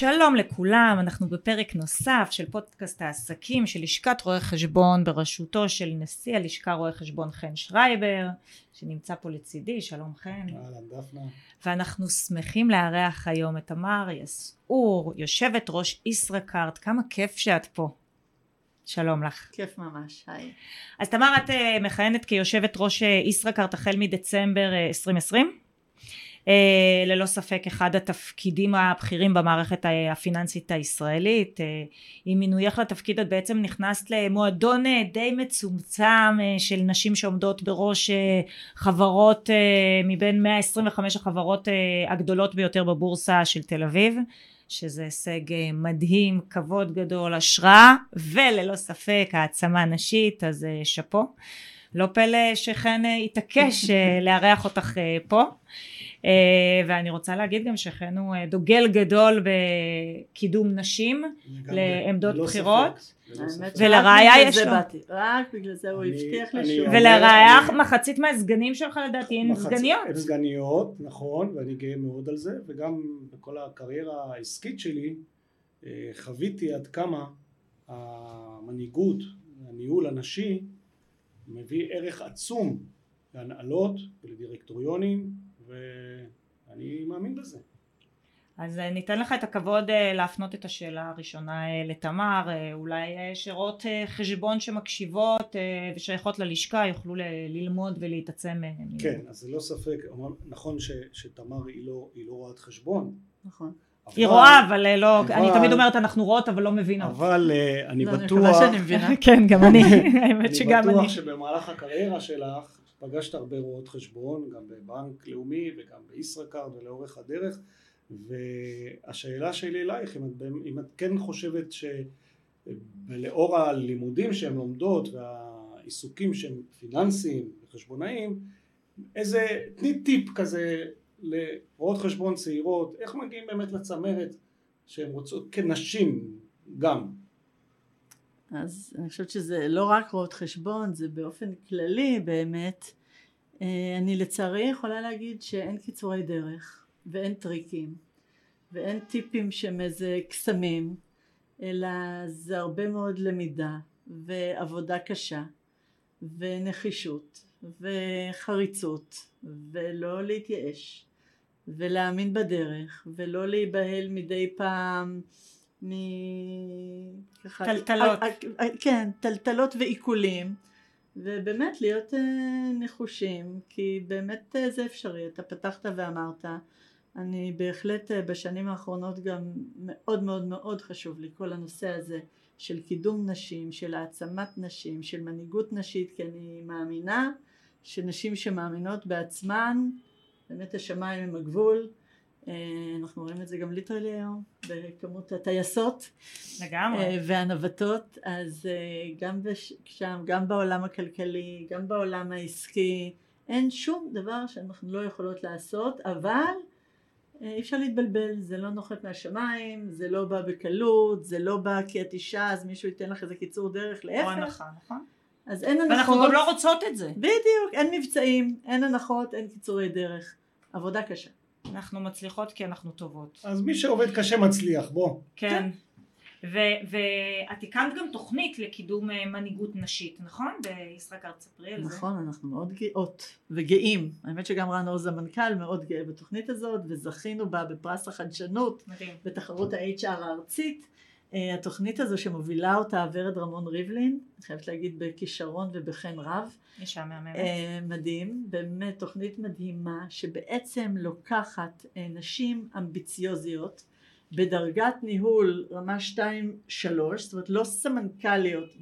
שלום לכולם, אנחנו בפרק נוסף של פודקאסט העסקים של לשכת רואי חשבון בראשותו של נשיא הלשכה רואה חשבון חן שרייבר שנמצא פה לצידי, שלום חן. אהלן דפנה. ואנחנו שמחים לארח היום את תמר יסעור, יושבת ראש ישראכרט, כמה כיף שאת פה. שלום לך. כיף ממש, היי. אז תמר את אה, מכהנת כיושבת ראש אה, ישראכרט החל מדצמבר 2020? אה, אה, ללא ספק אחד התפקידים הבכירים במערכת הפיננסית הישראלית. אה, עם מינוייך לתפקיד את בעצם נכנסת למועדון אה, די מצומצם של נשים שעומדות בראש חברות מבין 125 החברות הגדולות ביותר בבורסה של תל אביב שזה הישג מדהים, כבוד גדול, השראה וללא ספק העצמה נשית אז שאפו. לא פלא שכן התעקש לארח אותך פה. אה, ואני רוצה להגיד גם שכן הוא אה, דוגל גדול בקידום נשים לעמדות בחירות. ולראיה יש לו רק בגלל זה הוא הבטיח לי ולראיה מחצית מהסגנים שלך לדעתי הן סגניות. הן סגניות נכון ואני גאה מאוד על זה וגם בכל הקריירה העסקית שלי אה, חוויתי עד כמה המנהיגות הניהול הנשי מביא ערך עצום להנהלות ולדירקטוריונים ואני מאמין בזה. אז אה, ניתן לך את הכבוד אה, להפנות את השאלה הראשונה אה, לתמר, אולי שרואות חשבון שמקשיבות ושייכות ללשכה יוכלו ללמוד ולהתעצם. כן, אז זה לא ספק, נכון ש, שתמר היא לא, היא לא רואת חשבון. נכון. אבל, היא רואה אבל לא, אבל, אני תמיד אומרת אנחנו רואות אבל לא מבינות. אבל אני לא, בטוח, אני מקווה שאני מבינה. כן גם אני, האמת שגם אני. אני בטוח שבמהלך הקריירה שלך פגשת הרבה רואות חשבון, גם בבנק לאומי וגם בישראכרט ולאורך הדרך, והשאלה שלי אלייך, אם את, אם את כן חושבת שלאור הלימודים שהן לומדות והעיסוקים שהם פיננסיים וחשבונאיים, איזה, תני טיפ כזה לרואות חשבון צעירות, איך מגיעים באמת לצמרת שהן רוצות כנשים גם. אז אני חושבת שזה לא רק רואות חשבון, זה באופן כללי באמת. אה, אני לצערי יכולה להגיד שאין קיצורי דרך ואין טריקים ואין טיפים שהם איזה קסמים, אלא זה הרבה מאוד למידה ועבודה קשה ונחישות וחריצות ולא להתייאש ולהאמין בדרך ולא להיבהל מדי פעם מ... טלטלות. כן, טלטלות ועיקולים ובאמת להיות אה, נחושים כי באמת אה, זה אפשרי. אתה פתחת ואמרת. אני בהחלט אה, בשנים האחרונות גם מאוד מאוד מאוד חשוב לי כל הנושא הזה של קידום נשים, של העצמת נשים, של מנהיגות נשית כי אני מאמינה שנשים שמאמינות בעצמן באמת השמיים הם הגבול. אה, אנחנו רואים את זה גם ליטרלי היום בכמות הטייסות. לגמרי. אה, והנווטות. אז אה, גם שם גם בעולם הכלכלי גם בעולם העסקי אין שום דבר שאנחנו לא יכולות לעשות אבל אי אפשר להתבלבל זה לא נוחת מהשמיים זה לא בא בקלות זה לא בא כי את אישה אז מישהו ייתן לך איזה קיצור דרך להפך. או הנחה נכון? אז אין הנחות. ואנחנו גם לא רוצות את זה. בדיוק אין מבצעים אין הנחות אין קיצורי דרך. עבודה קשה אנחנו מצליחות כי אנחנו טובות. אז מי שעובד קשה מצליח, בוא. כן. ואת הקמת גם תוכנית לקידום אה, מנהיגות נשית, נכון? בישראכרט ספרי על זה. נכון, אנחנו מאוד גאות וגאים. האמת שגם רן עוז המנכ"ל מאוד גאה בתוכנית הזאת, וזכינו בה בפרס החדשנות. מדהים. בתחרות ה-HR הארצית. אה, התוכנית הזו שמובילה אותה ורד רמון ריבלין, אני חייבת להגיד בכישרון ובחן רב. אישה מהממת. אה, מדהים, באמת תוכנית מדהימה שבעצם לוקחת אה, נשים אמביציוזיות בדרגת ניהול רמה 2-3, זאת אומרת לא סמנכ"ליות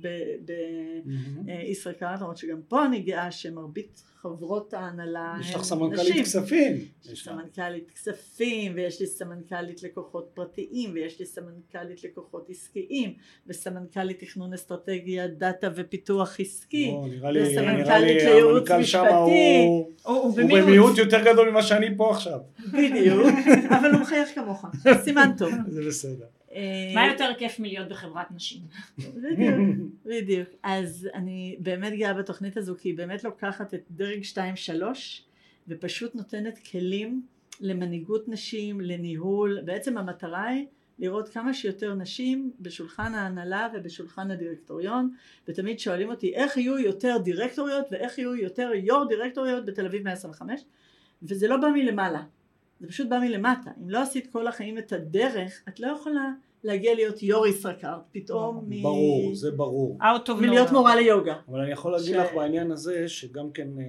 בישראכרט, למרות שגם פה אני גאה שמרבית חברות ההנהלה יש לך סמנכ"לית כספים. יש לי סמנכ"לית כספים ויש לי סמנכ"לית לקוחות פרטיים ויש לי סמנכ"לית לקוחות עסקיים וסמנכ"לית תכנון אסטרטגיה דאטה ופיתוח עסקי וסמנכ"לית לייעוץ משפטי. הוא במיעוט יותר גדול ממה שאני פה עכשיו. בדיוק, אבל הוא מחייך כמוך, סימן טוב. זה בסדר. אה, מה יותר כיף מלהיות בחברת נשים? בדיוק, בדיוק. אז אני באמת גאה בתוכנית הזו כי היא באמת לוקחת את דרג 2-3 ופשוט נותנת כלים למנהיגות נשים, לניהול, בעצם המטרה היא לראות כמה שיותר נשים בשולחן ההנהלה ובשולחן הדירקטוריון ותמיד שואלים אותי איך יהיו יותר דירקטוריות ואיך יהיו יותר יו"ר דירקטוריות בתל אביב 125 וזה לא בא מלמעלה זה פשוט בא מלמטה אם לא עשית כל החיים את הדרך את לא יכולה להגיע להיות יו"ר ישראכרט פתאום מ... ברור, זה ברור. Out of מלהיות. מורה ליוגה אבל אני יכול להגיד לך בעניין הזה שגם כן... אה,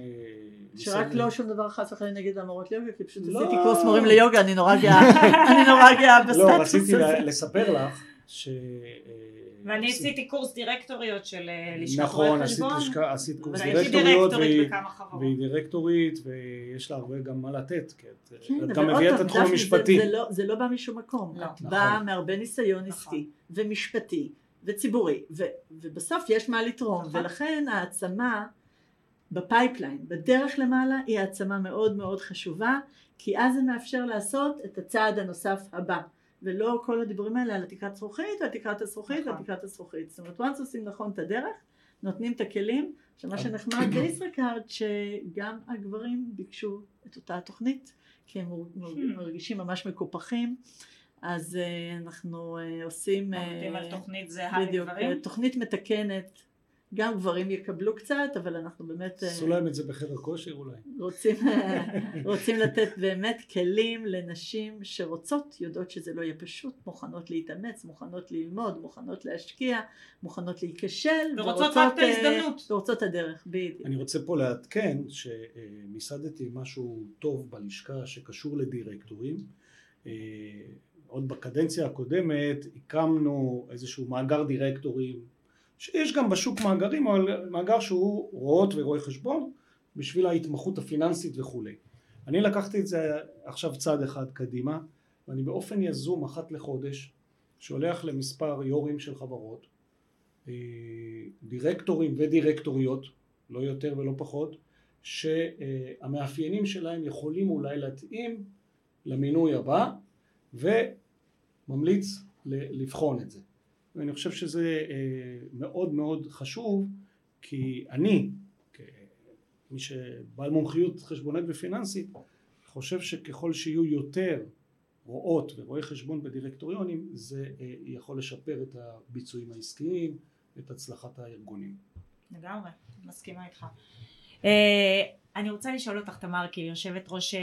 שרק לא שום דבר חס וחלילה נגד המורות ליוגה כי פשוט לא. עשיתי קורס מורים ליוגה אני נורא גאה אני נורא גאה לא, בסטטוס רציתי הזה ל- לספר לך ש... ואני עשיתי קורס דירקטוריות של אה, לשכת נכון, רואי חשבון. לשכה- עשית קורס והייתי דירקטוריות דירקטורית והיא- בכמה חברות. והיא דירקטורית ויש לה הרבה גם מה לתת, כי את כן, גם מביאה את התחום המשפטי. זה, זה, לא, זה לא בא משום מקום. לא. את נכון. באה מהרבה ניסיון נכון. עסקי ומשפטי וציבורי ו, ובסוף יש מה לתרום נכון. ולכן העצמה ב pipeline, בדרך למעלה היא העצמה מאוד מאוד חשובה כי אז זה מאפשר לעשות את הצעד הנוסף הבא ולא כל הדיבורים האלה על התקרת זכוכית ועל תקרת הזכוכית נכון. ועל תקרת הזכוכית זאת אומרת once עושים נכון את הדרך נותנים את הכלים שמה שנחמד בישראכרט שגם הגברים ביקשו את אותה תוכנית כי הם מר- מרגישים ממש מקופחים אז אה, אנחנו אה, עושים אה, עובדים על תוכנית זהה בדיוק, לגברים. אה, תוכנית מתקנת גם גברים יקבלו קצת אבל אנחנו באמת אה, עשו להם את זה בחדר כושר אולי. רוצים, רוצים לתת באמת כלים לנשים שרוצות, יודעות שזה לא יהיה פשוט, מוכנות להתאמץ, מוכנות ללמוד, מוכנות להשקיע, מוכנות להיכשל, ורוצות רק את אה, ההזדמנות. ורוצות את הדרך, בדיוק. אני רוצה פה לעדכן שמיסדתי משהו טוב בלשכה שקשור לדירקטורים. אה, עוד בקדנציה הקודמת הקמנו איזשהו מאגר דירקטורים שיש גם בשוק מאגרים אבל מאגר שהוא רואות ורואי חשבון בשביל ההתמחות הפיננסית וכולי. אני לקחתי את זה עכשיו צעד אחד קדימה ואני באופן יזום אחת לחודש שולח למספר יו"רים של חברות אה, דירקטורים ודירקטוריות לא יותר ולא פחות שהמאפיינים שלהם יכולים אולי להתאים למינוי הבא וממליץ לבחון את זה ואני חושב שזה אה, מאוד מאוד חשוב כי אני כמי שבעל מומחיות חשבונית ופיננסית חושב שככל שיהיו יותר רואות ורואי חשבון בדירקטוריונים זה אה, יכול לשפר את הביצועים העסקיים את הצלחת הארגונים. לגמרי, מסכימה איתך. אה, אני רוצה לשאול אותך תמר, כי יושבת ראש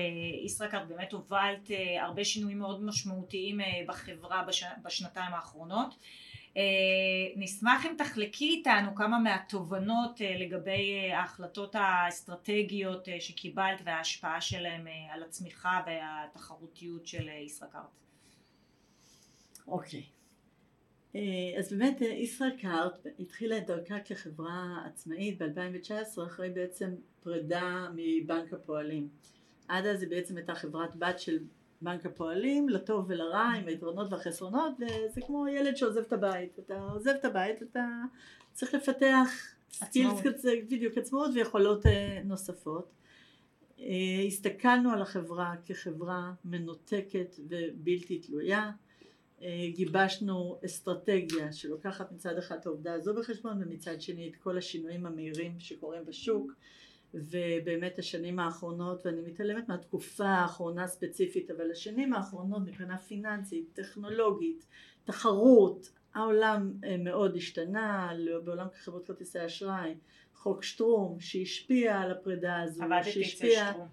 ישראכרט באמת הובלת הרבה שינויים מאוד משמעותיים בחברה בש- בשנתיים האחרונות. אה, נשמח אם תחלקי איתנו כמה מהתובנות אה, לגבי אה, ההחלטות האסטרטגיות שקיבלת וההשפעה שלהם אה, על הצמיחה והתחרותיות של ישראכרט. אוקיי. אז באמת ישראכרט התחילה את דרכה כחברה עצמאית ב-2019 אחרי בעצם פרידה מבנק הפועלים. עד אז היא בעצם הייתה חברת בת של בנק הפועלים, לטוב ולרע, עם היתרונות והחסרונות, וזה כמו ילד שעוזב את הבית. אתה עוזב את הבית, אתה צריך לפתח skills בדיוק עצמאות ויכולות אה, נוספות. אה, הסתכלנו על החברה כחברה מנותקת ובלתי תלויה. אה, גיבשנו אסטרטגיה שלוקחת מצד אחד את העובדה הזו בחשבון ומצד שני את כל השינויים המהירים שקורים בשוק ובאמת השנים האחרונות ואני מתעלמת מהתקופה האחרונה ספציפית אבל השנים האחרונות מבחינה פיננסית, טכנולוגית, תחרות, העולם אה, מאוד השתנה לא- בעולם חברות כרטיסי אשראי, חוק שטרום שהשפיע על הפרידה הזו, עבדתי אצל שהשפיע שטרום.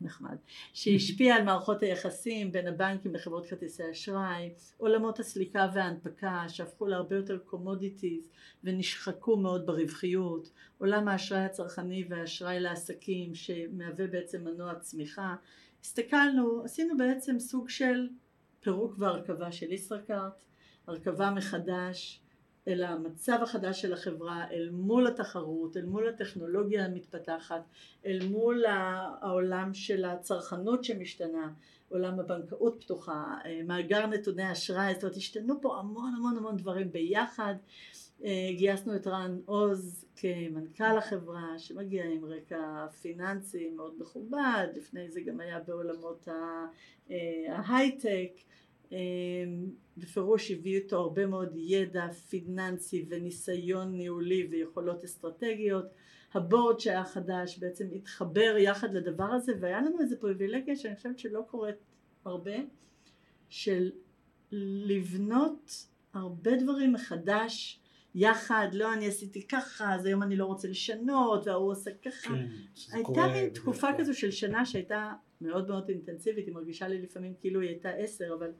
נחמד, שהשפיע על מערכות היחסים בין הבנקים לחברות כרטיסי אשראי, עולמות הסליקה וההנפקה שהפכו להרבה יותר commodities ונשחקו מאוד ברווחיות, עולם האשראי הצרכני והאשראי לעסקים שמהווה בעצם מנוע צמיחה, הסתכלנו, עשינו בעצם סוג של פירוק והרכבה של ישראכרט, הרכבה מחדש אל המצב החדש של החברה, אל מול התחרות, אל מול הטכנולוגיה המתפתחת, אל מול העולם של הצרכנות שמשתנה, עולם הבנקאות פתוחה, אה, מאגר נתוני אשראי, זאת אומרת השתנו פה המון המון המון דברים ביחד, אה, גייסנו את רן עוז כמנכ"ל החברה שמגיע עם רקע פיננסי מאוד מכובד, לפני זה גם היה בעולמות אה, ההייטק, בפירוש הביא איתו הרבה מאוד ידע פיננסי וניסיון ניהולי ויכולות אסטרטגיות הבורד שהיה חדש בעצם התחבר יחד לדבר הזה והיה לנו איזה פריבילגיה שאני חושבת שלא קורית הרבה של לבנות הרבה דברים מחדש יחד, לא אני עשיתי ככה, אז היום אני לא רוצה לשנות, וההוא עושה ככה. כן, הייתה מין תקופה. כזו של שנה שהייתה מאוד מאוד אינטנסיבית, היא מרגישה לי לפעמים כאילו היא הייתה עשר, אבל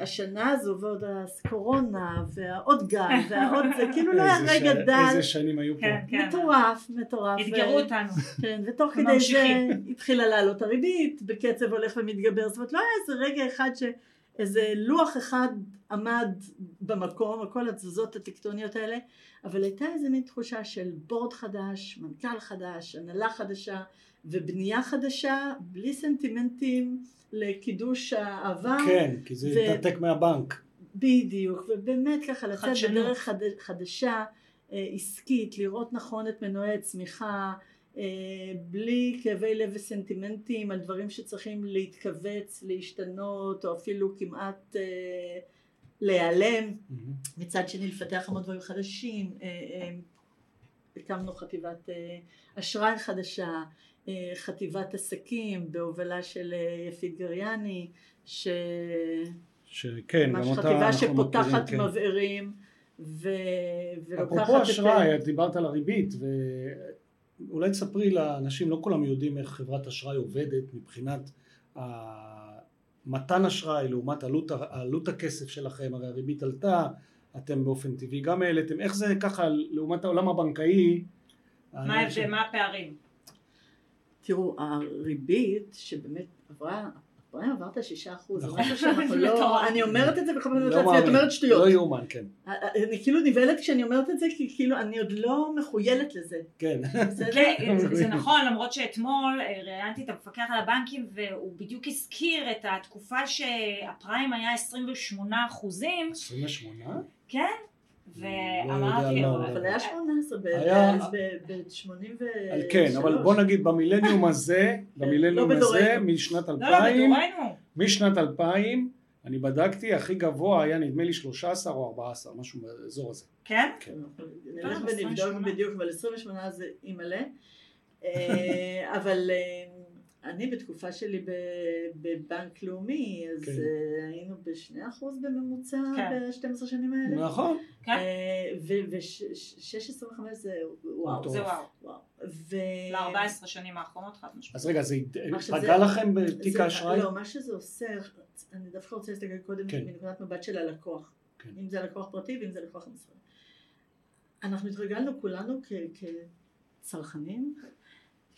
השנה הזו ועוד הקורונה והעוד גל והעוד זה, כאילו לא היה רגע דל, איזה שנים היו פה. כן, כן. מטורף, מטורף. אתגרו ו- אותנו. כן, ותוך כדי זה. התחילה לעלות הריבית בקצב הולך ומתגבר, זאת אומרת לא היה איזה רגע אחד שאיזה לוח אחד עמד במקום, כל התזוזות הטקטוניות האלה, אבל הייתה איזה מין תחושה של בורד חדש, מנכ"ל חדש, הנהלה חדשה ובנייה חדשה, בלי סנטימנטים לקידוש העבר. כן, כי זה ו- התנתק מהבנק. בדיוק, ובאמת ככה לצאת. בדרך חד, חדשה, אה, עסקית, לראות נכון את מנועי הצמיחה, אה, בלי כאבי לב וסנטימנטים על דברים שצריכים להתכווץ, להשתנות, או אפילו כמעט אה, להיעלם. מהמם. מצד שני לפתח המון דברים חדשים, אה, אה, הקמנו חטיבת אה, אשראי חדשה, אה, חטיבת עסקים בהובלה של אה, יפית גריאני, ש... שכן, גם אותה חטיבה שפותחת כן. מבערים ו... ולוקחת אפרופו את... אשראי, את דיברת על הריבית, ואולי תספרי לאנשים, לא כולם יודעים איך חברת אשראי עובדת מבחינת ה- מתן אשראי לעומת עלות, עלות הכסף שלכם, הרי הריבית עלתה, אתם באופן טבעי גם העליתם, איך זה ככה לעומת העולם הבנקאי? מה ההבדל, מה הפערים? תראו, הריבית שבאמת עברה, הפריים עברת שישה אחוז, זה נכון. משהו שאנחנו זה לא... אני אומרת את זה בכוונה לא לעצמי, את מאמין, אומרת שטויות. לא יאומן, כן, אני כאילו נבהלת כשאני אומרת את זה, כי כאילו אני עוד לא מחויילת לזה. כן? כן, זה- נכון, למרות שאתמול אה, ראיינתי את המפקח על הבנקים והוא בדיוק הזכיר את התקופה שהפריים היה 28 אחוזים, 28? כן, לא ואמרתי, לא, אבל היה 18 היה- ב-83. כן, אבל בוא נגיד במילניום הזה, במילניום לא הזה. משנת לא, לא, 2000, בדורנו, משנת 2000, אני בדקתי, הכי גבוה היה נדמה לי 13 או 14, משהו באזור הזה. כן? כן. נלך ונבדוק 28. בדיוק, אבל 28 זה אי מלא. אה, אבל אה, אני בתקופה שלי ב- בבנק לאומי, אז כן. אה, היינו בשני אחוז בממוצע כן. ב-12 שנים האלה. נכון. כן. ו-6.25 זה וואו. מטורף. זה וואו. וואו. ו... ל-14 שנים האחרונות חד משמעית. אז רגע, זה פגע לכם בתיק האשראי? לא, מה שזה עושה, אני דווקא רוצה להסתכל קודם כן. מנקודת מבט של הלקוח. כן. אם זה לקוח פרטי ואם זה לקוח מסחרי. אנחנו התרגלנו כולנו כ- כצרכנים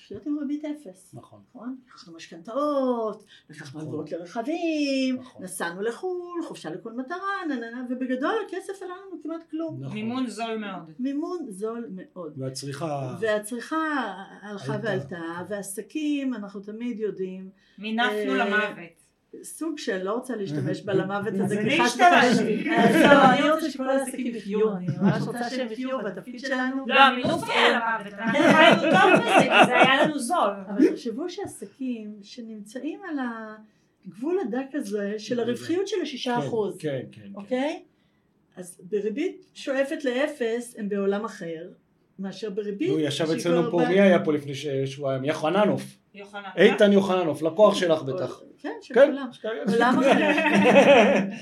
לחיות עם ריבית אפס. נכון. נכון? לקחנו משכנתאות, לקחנו נכון. הלוואות לרכבים, נכון. נסענו לחו"ל, חופשה לכל מטרה, נה, נה, נה, ובגדול הכסף עלה לנו כמעט כלום. נכון. מימון זול מאוד. מימון זול מאוד. והצריכה... והצריכה הלכה עלתה. ועלתה, ועסקים, אנחנו תמיד יודעים, מינפנו אה, למוות. סוג של לא רוצה להשתמש בלמוות אז הזה השתמשתי. אז לא, אני רוצה שכל העסקים יחיו, אני ממש רוצה שהם יחיו, והתפקיד שלנו... לא, המינוף היה למוות, אנחנו חיינו טוב בזה, כי זה היה לנו זול. אבל תחשבו שעסקים שנמצאים על הגבול הדק הזה של הרווחיות של השישה כן, אחוז, כן, כן. כן. אוקיי? אז בריבית שואפת לאפס הם בעולם אחר, מאשר בריבית... נו, ישב אצלנו פה, מי היה פה לפני שבועיים? יוחננוף. יוחנן. איתן יוחננוף, לקוח שלך בטח. כן, של כן. כולם. עולם אחר.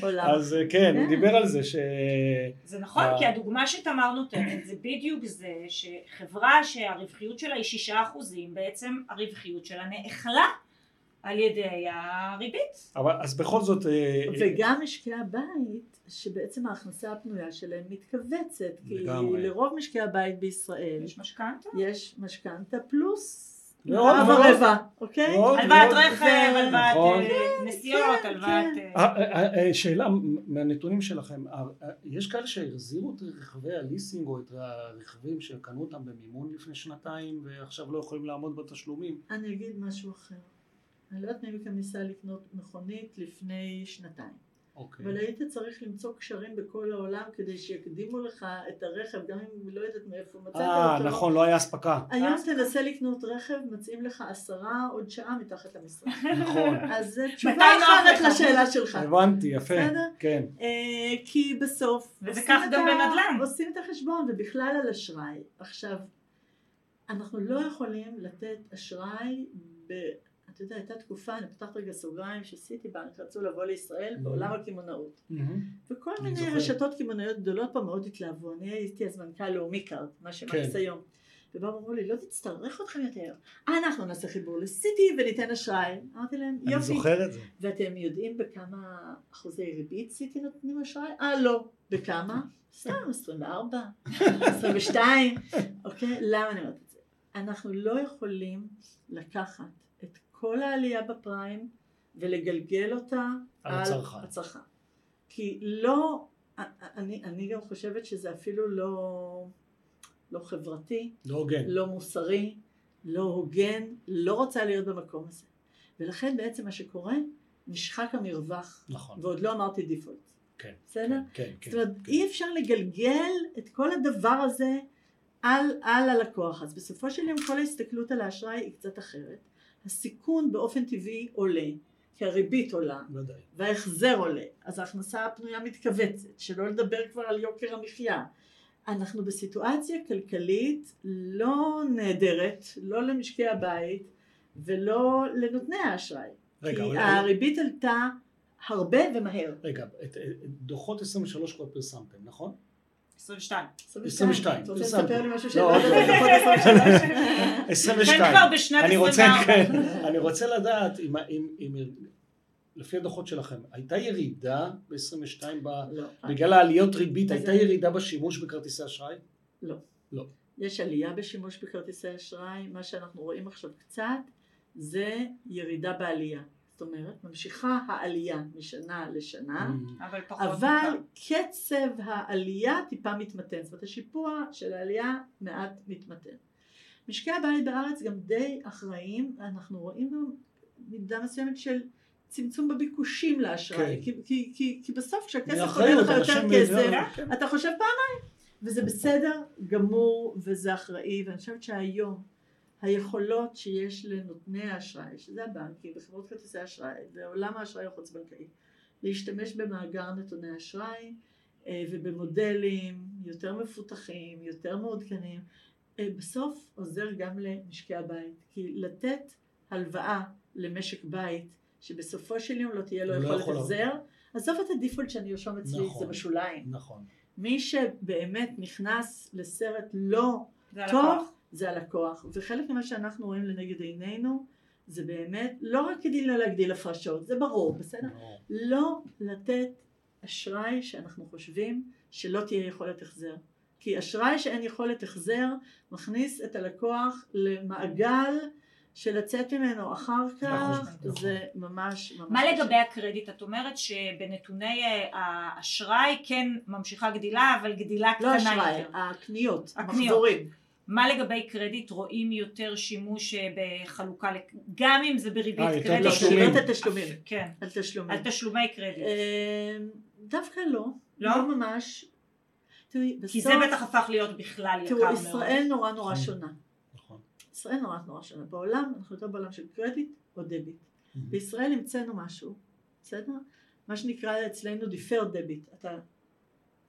עולם אז אה, כן, הוא כן. דיבר על זה ש... זה נכון, אה. כי הדוגמה שתמר נותנת זה בדיוק זה שחברה שהרווחיות שלה היא שישה אחוזים, בעצם הרווחיות שלה נאכלה על ידי הריבית. אבל אז בכל זאת... אה, וגם משקי הבית, שבעצם ההכנסה הפנויה שלהם מתכווצת, כי. לרוב משקי הבית בישראל יש משכנתה? יש משכנתה פלוס רבע. רבע, אוקיי? הלוואת. רכב, הלוואת נסיעות, כן, הלוואת... כן. אה, אה, אה, שאלה מהנתונים שלכם, יש כאלה שהחזירו את רכבי הליסינג או את הרכבים שקנו אותם במימון לפני שנתיים ועכשיו לא יכולים לעמוד בתשלומים? אני אגיד משהו אחר. אני לא יודעת מי מכם ניסה לקנות מכונית לפני שנתיים. אוקיי. אבל היית צריך למצוא קשרים בכל העולם כדי שיקדימו לך את הרכב, גם אם לא יודעת מאיפה מצאת אה, אותו. נכון, לא היה אספקה. היום תנסה לקנות רכב, מציעים לך עשרה עוד שעה מתחת למשרד. נכון. אז זו תשובה אחרת? לשאלה שלך. הבנתי, יפה. בסדר? כן. אה, כי בסוף וזה כך גם בנדל"ן. עושים את החשבון ובכלל על אשראי. עכשיו, אנחנו לא יכולים לתת אשראי אתה יודע, הייתה תקופה, אני פותחת רגע סוגריים, שסיטי בנק רצו לבוא לישראל. בעולם הקמעונאות. וכל אני מיני. רשתות קמעונאיות גדולות פה מאוד התלהבו. אני הייתי אז מנכ"ל לאומי קארד, מה שמקס כן. היום. ובאו ואמרו לי, לא תצטרך אתכם יותר. אנחנו נעשה חיבור לסיטי וניתן אשראי. אמרתי להם, אני יופי. זוכר את זה. ואתם יודעים בכמה אחוזי ריבית סיטי נותנים אשראי? אה, לא. בכמה? סתם, 24, 22. אוקיי? למה אני אומרת את זה? אנחנו לא יכולים לקחת כל העלייה בפריים ולגלגל אותה על הצרכן. הצרכן. כי לא, אני, אני גם חושבת שזה אפילו לא, לא חברתי, לא הוגן. לא מוסרי, לא הוגן, לא רוצה להיות במקום הזה. ולכן בעצם מה שקורה, נשחק המרווח, נכון. ועוד לא אמרתי דיפולט. כן. בסדר? כן, כן. זאת אומרת, כן. אי אפשר לגלגל את כל הדבר הזה על, על הלקוח. אז בסופו של יום כל ההסתכלות על האשראי היא קצת אחרת. הסיכון באופן טבעי עולה, כי הריבית עולה, ודאי. וההחזר עולה, אז ההכנסה הפנויה מתכווצת, שלא לדבר כבר על יוקר המחיה. אנחנו בסיטואציה כלכלית לא נהדרת, לא למשקי הבית ולא לנותני האשראי. רגע, כי אבל- הריבית עלתה הרבה ומהר. רגע, את- את דוחות 23 כבר פרסמתם, נכון? 22. 22, אתה רוצה. לספר לי משהו שלא. דוחות 23? 22. כן, אני רוצה, 24. אני רוצה לדעת אם, אם, אם לפי הדוחות שלכם, הייתה ירידה ב-22 ב... לא. בגלל העליות ריבית, הייתה ירידה בשימוש בכרטיסי אשראי? לא. לא. יש עלייה בשימוש בכרטיסי אשראי, מה שאנחנו רואים עכשיו קצת זה ירידה בעלייה. זאת אומרת, ממשיכה העלייה משנה לשנה, Mm. אבל פחות. אבל. קצב העלייה טיפה מתמתן, זאת אומרת השיפוע של העלייה מעט מתמתן. משקי הבית בארץ גם די אחראים, אנחנו רואים גם מידה מסוימת של צמצום בביקושים לאשראי, כן. כי, כי, כי, כי בסוף כשהכסף עולה לך יותר כסף, כן. אתה חושב פעמיים, וזה בסדר גמור וזה אחראי, ואני חושבת שהיום היכולות שיש לנותני האשראי, שזה הבנקים וחברות כרטיסי אשראי ועולם האשראי החוץ בנקאי, להשתמש במאגר נתוני אשראי אה, ובמודלים יותר מפותחים, יותר מעודכנים, אה, בסוף עוזר גם למשקי הבית, כי לתת הלוואה למשק בית שבסופו של יום לא תהיה לו לא יכולת יכול- החזר, עזוב את הדיפולט שאני ארשום אצלי, נכון. זה בשוליים. נכון. מי שבאמת נכנס לסרט לא טוב, הלקוח. זה הלקוח. וחלק ממה שאנחנו רואים לנגד עינינו, זה באמת לא רק כדי לא להגדיל הפרשות, זה ברור, בסדר? לא לתת אשראי שאנחנו חושבים שלא תהיה יכולת החזר. כי אשראי שאין יכולת החזר מכניס את הלקוח למעגל שלצאת ממנו אחר כך נכון, זה ממש ממש מה. לגבי הקרדיט? את אומרת שבנתוני אה, האשראי כן ממשיכה גדילה, אבל גדילה לא קטנה אשראי, יותר. הקניות, הקניות. המחזורים. מה לגבי קרדיט? רואים יותר שימוש אה, בחלוקה, גם אם זה בריבית אה, יותר קרדיט. לא, תשלומים. על תשלומים. כן, על תשלומים. על תשלומי קרדיט. אה, דווקא לא. לא? לא ממש. תראי, בסוף... כי זה בטח הפך להיות בכלל יקר תראו, מאוד. ישראל נורא נורא נכון. שונה. נכון. ישראל נורא נורא שונה. בעולם, אנחנו יותר בעולם של קרדיט או דביט. בישראל המצאנו משהו, בסדר? מה שנקרא אצלנו defer debit. אתה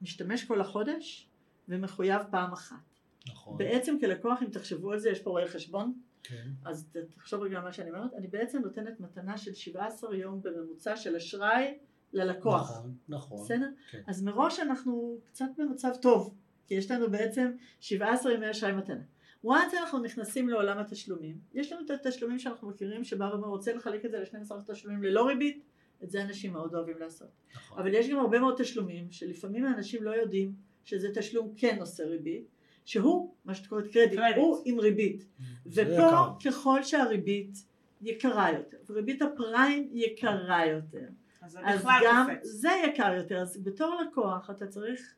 משתמש כל החודש ומחויב פעם אחת. נכון. בעצם כלקוח, אם תחשבו על זה, יש פה רואה חשבון, כן. אז תחשוב רגע על מה שאני אומרת, אני בעצם נותנת מתנה של 17 יום בממוצע של אשראי ללקוח. נכון, נכון. בסדר? כן. אז מראש אנחנו קצת במצב טוב, כי יש לנו בעצם 17 ימי אשראי מתנה. once אנחנו נכנסים לעולם התשלומים, יש לנו את התשלומים שאנחנו מכירים שבא ואומר רוצה לחלק את זה ל-12 תשלומים ללא ריבית, את זה אנשים מאוד אוהבים לעשות. נכון. אבל יש גם הרבה מאוד תשלומים שלפעמים האנשים לא יודעים שזה תשלום כן עושה ריבית, שהוא, מה שאת קוראת קרדיט, קרדיט. הוא עם ריבית. ופה יקר. ככל שהריבית יקרה יותר, וריבית הפריים יקרה יותר, אז אז גם קופץ. זה יקר יותר, אז בתור לקוח אתה צריך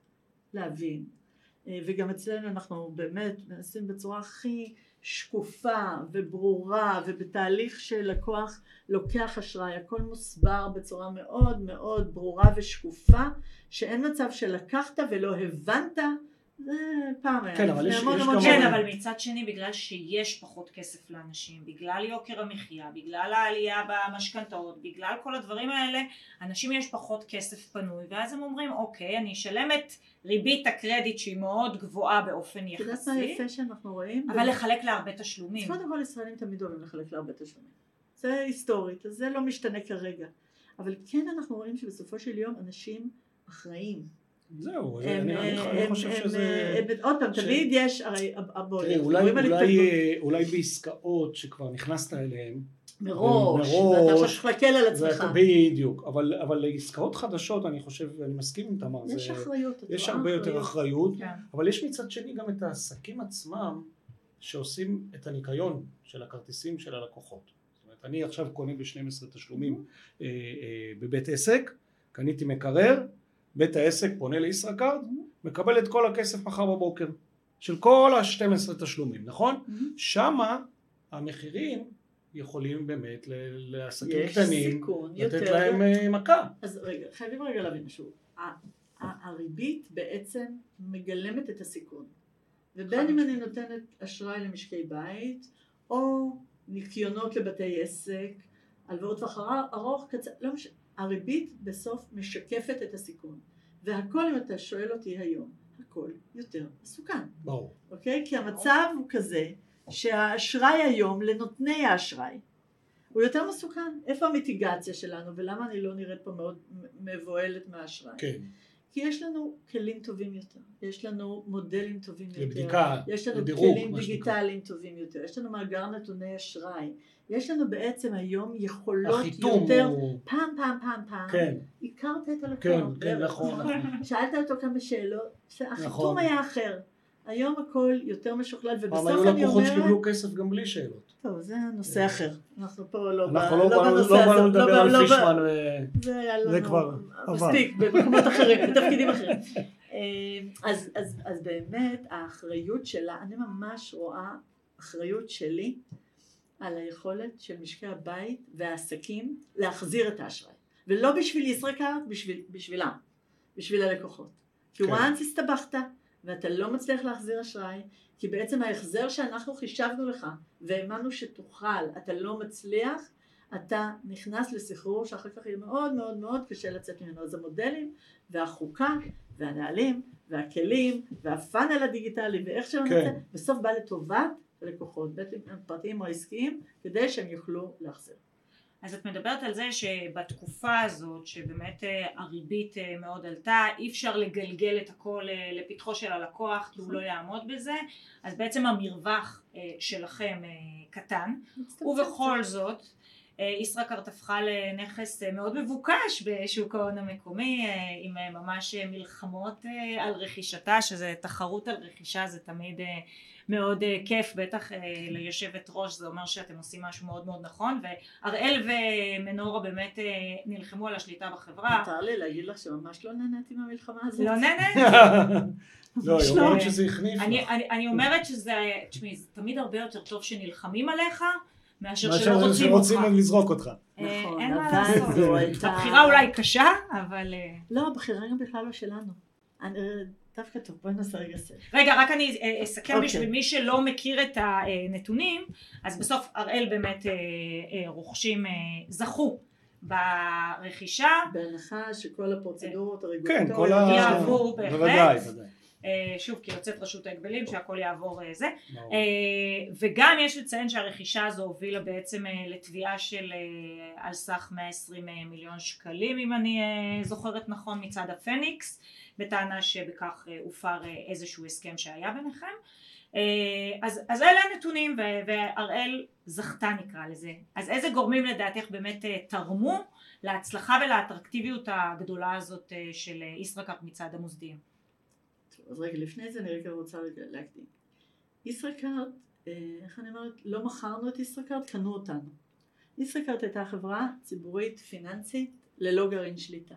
להבין, אה, וגם אצלנו אנחנו באמת מנסים בצורה הכי שקופה וברורה ובתהליך שלקוח לוקח אשראי, הכל מוסבר בצורה מאוד מאוד ברורה ושקופה, שאין מצב שלקחת ולא הבנת, זה פעם היה, כן, אבל יש- יש גם- כן. אבל מצד שני, בגלל שיש פחות כסף לאנשים, בגלל יוקר המחיה, בגלל העלייה במשכנתאות, בגלל כל הדברים האלה, אנשים יש פחות כסף פנוי, ואז הם אומרים, אוקיי, אני אשלם את ריבית הקרדיט שהיא מאוד גבוהה באופן את יודעת מה יחסי, יפה שאנחנו רואים? אבל לחלק להרבה תשלומים. קודם כל ישראלים תמיד אוהבים לחלק להרבה תשלומים. זה היסטורית, אז זה לא משתנה כרגע. אבל כן אנחנו רואים שבסופו של יום אנשים אחראים. זהו, אני, אני, אה, חושב שזה... הם, עוד פעם, תמיד יש, הרי אולי, אה, אולי בעסקאות שכבר נכנסת אליהן, מראש, מראש, ואתה עכשיו צריך להקל על עצמך. בדיוק, אבל, אבל לעסקאות חדשות אני חושב, אני מסכים עם תמר, יש זה- אחריות, יש הרבה יותר אחריות, כן. אבל יש מצד שני גם את העסקים עצמם שעושים את הניקיון של הכרטיסים של הלקוחות. זאת אומרת, אני עכשיו קונה ב-12 תשלומים אה, אה, בבית עסק, קניתי מקרר, בית העסק פונה לישראכרט, מקבל את כל הכסף מחר בבוקר, של כל ה-12 תשלומים, נכון? שמה המחירים יכולים באמת לעסקים קטנים, לתת. להם אה, מכה. אז רגע, חייבים רגע להבין משהו. הריבית בעצם מגלמת את הסיכון. ובין אם אני נותנת אשראי למשקי בית, או ניקיונות לבתי עסק, הלוואות טווח ארוך, קצר, לא משנה. הריבית בסוף משקפת את הסיכון. והכל, אם אתה שואל אותי היום, הכל יותר מסוכן. ברור. אוקיי? כי המצב הוא כזה שהאשראי היום לנותני האשראי הוא יותר מסוכן. איפה המיטיגציה שלנו ולמה אני לא נראית פה מאוד מבוהלת מהאשראי? כן, כי יש לנו כלים טובים יותר, יש לנו מודלים טובים יותר, לבדיקה, יש לנו לדירוג, כלים. דיגיטליים טובים יותר, יש לנו מאגר נתוני אשראי, יש לנו בעצם היום יכולות החיתום יותר, הוא... פעם פעם פעם פעם, כן, הכרת את הלקוח, כן, כן, בערך, נכון, נכון. שאלת אותו כמה שאלות, החיתום נכון. היה אחר. היום הכל יותר משוכלל, פעם ובסוף היו אני לקוחות אומרת... שקיבלו כסף גם בלי שאלות. טוב, זה נושא אחר. אנחנו פה לא, אנחנו ב- לא באנו בנושא לא הזה. באנו לדבר על לא ב- פישמן ו... זה כבר עבר. מספיק, במקומות אחרים, בתפקידים אחרים. אה, אז באמת האחריות שלה, אני ממש רואה אחריות שלי על היכולת של משקי הבית והעסקים להחזיר את האשראי. ולא בשביל ישראכרט, בשביל, בשבילם, בשביל הלקוחות. כי כן. once הסתבכת ואתה לא מצליח להחזיר אשראי, כי בעצם ההחזר שאנחנו חישבנו לך והאמנו שתוכל, אתה לא מצליח, אתה נכנס לסחרור שאחר כך יהיה מאוד מאוד מאוד קשה לצאת ממנו. אז המודלים והחוקה והנהלים והכלים והפאנל הדיגיטלי ואיך שלא כן. נצא, בסוף בא לטובת אם הם פרטיים או עסקיים, כדי שהם יוכלו להחזיר. אז את מדברת על זה שבתקופה הזאת שבאמת אה, הריבית אה, מאוד עלתה אי אפשר לגלגל את הכל אה, לפתחו של הלקוח כי הוא לא יעמוד בזה אז בעצם המרווח שלכם קטן ובכל זאת ישראכרט הפכה לנכס אה, מאוד מבוקש בשוק ההון המקומי אה, עם אה, ממש אה, מלחמות אה, על רכישתה שזה תחרות על רכישה זה תמיד אה, מאוד אה, כיף בטח אה, ליושבת ראש זה אומר שאתם עושים משהו מאוד מאוד נכון והראל ומנורה באמת אה, נלחמו על השליטה בחברה מותר לי להגיד לך שממש לא נהניתי מהמלחמה הזאת. לא נהנית? לא, היא לא. אומרת שזה החניף. אני, אני אומרת שזה, תשמעי, זה תמיד הרבה יותר טוב שנלחמים עליך מאשר מאשר שלא רוצים שרוצים אותך. לזרוק אותך. אה, נכון, אין מה אבל לעשות. זו הייתה... הבחירה אולי קשה, אבל... אה, לא, הבחירה גם בכלל לא שלנו. אני- דווקא טוב, בואי נעשה רגע סדר. רגע, רק אני אה, אסכם אוקיי. בשביל מי שלא מכיר את הנתונים, אז בסוף הראל באמת אה, אה, רוכשים אה, זכו ברכישה, בהנחה שכל הפרוצדורות כן, כל הרגולטוריות ה... יעברו בהחלט. אה, שוב כי יוצאת רשות ההגבלים שהכל יעבור אה, זה. אה, וגם יש לציין שהרכישה הזו הובילה בעצם לתביעה של על סך 120 אה, מיליון שקלים אם אני זוכרת נכון מצד הפניקס בטענה שבכך הופר איזשהו הסכם שהיה ביניכם. אז, אז אלה הנתונים והראל זכתה נקרא לזה. אז איזה גורמים לדעתך באמת תרמו להצלחה ולאטרקטיביות הגדולה הזאת של ישראכרט מצד המוסדיים אז רגע, לפני זה אני רגע רוצה להקדים. ישראכרט, אה, איך אני אומרת, לא מכרנו את ישראכרט, קנו אותנו. ישראכרט הייתה חברה ציבורית פיננסית ללא גרעין שליטה.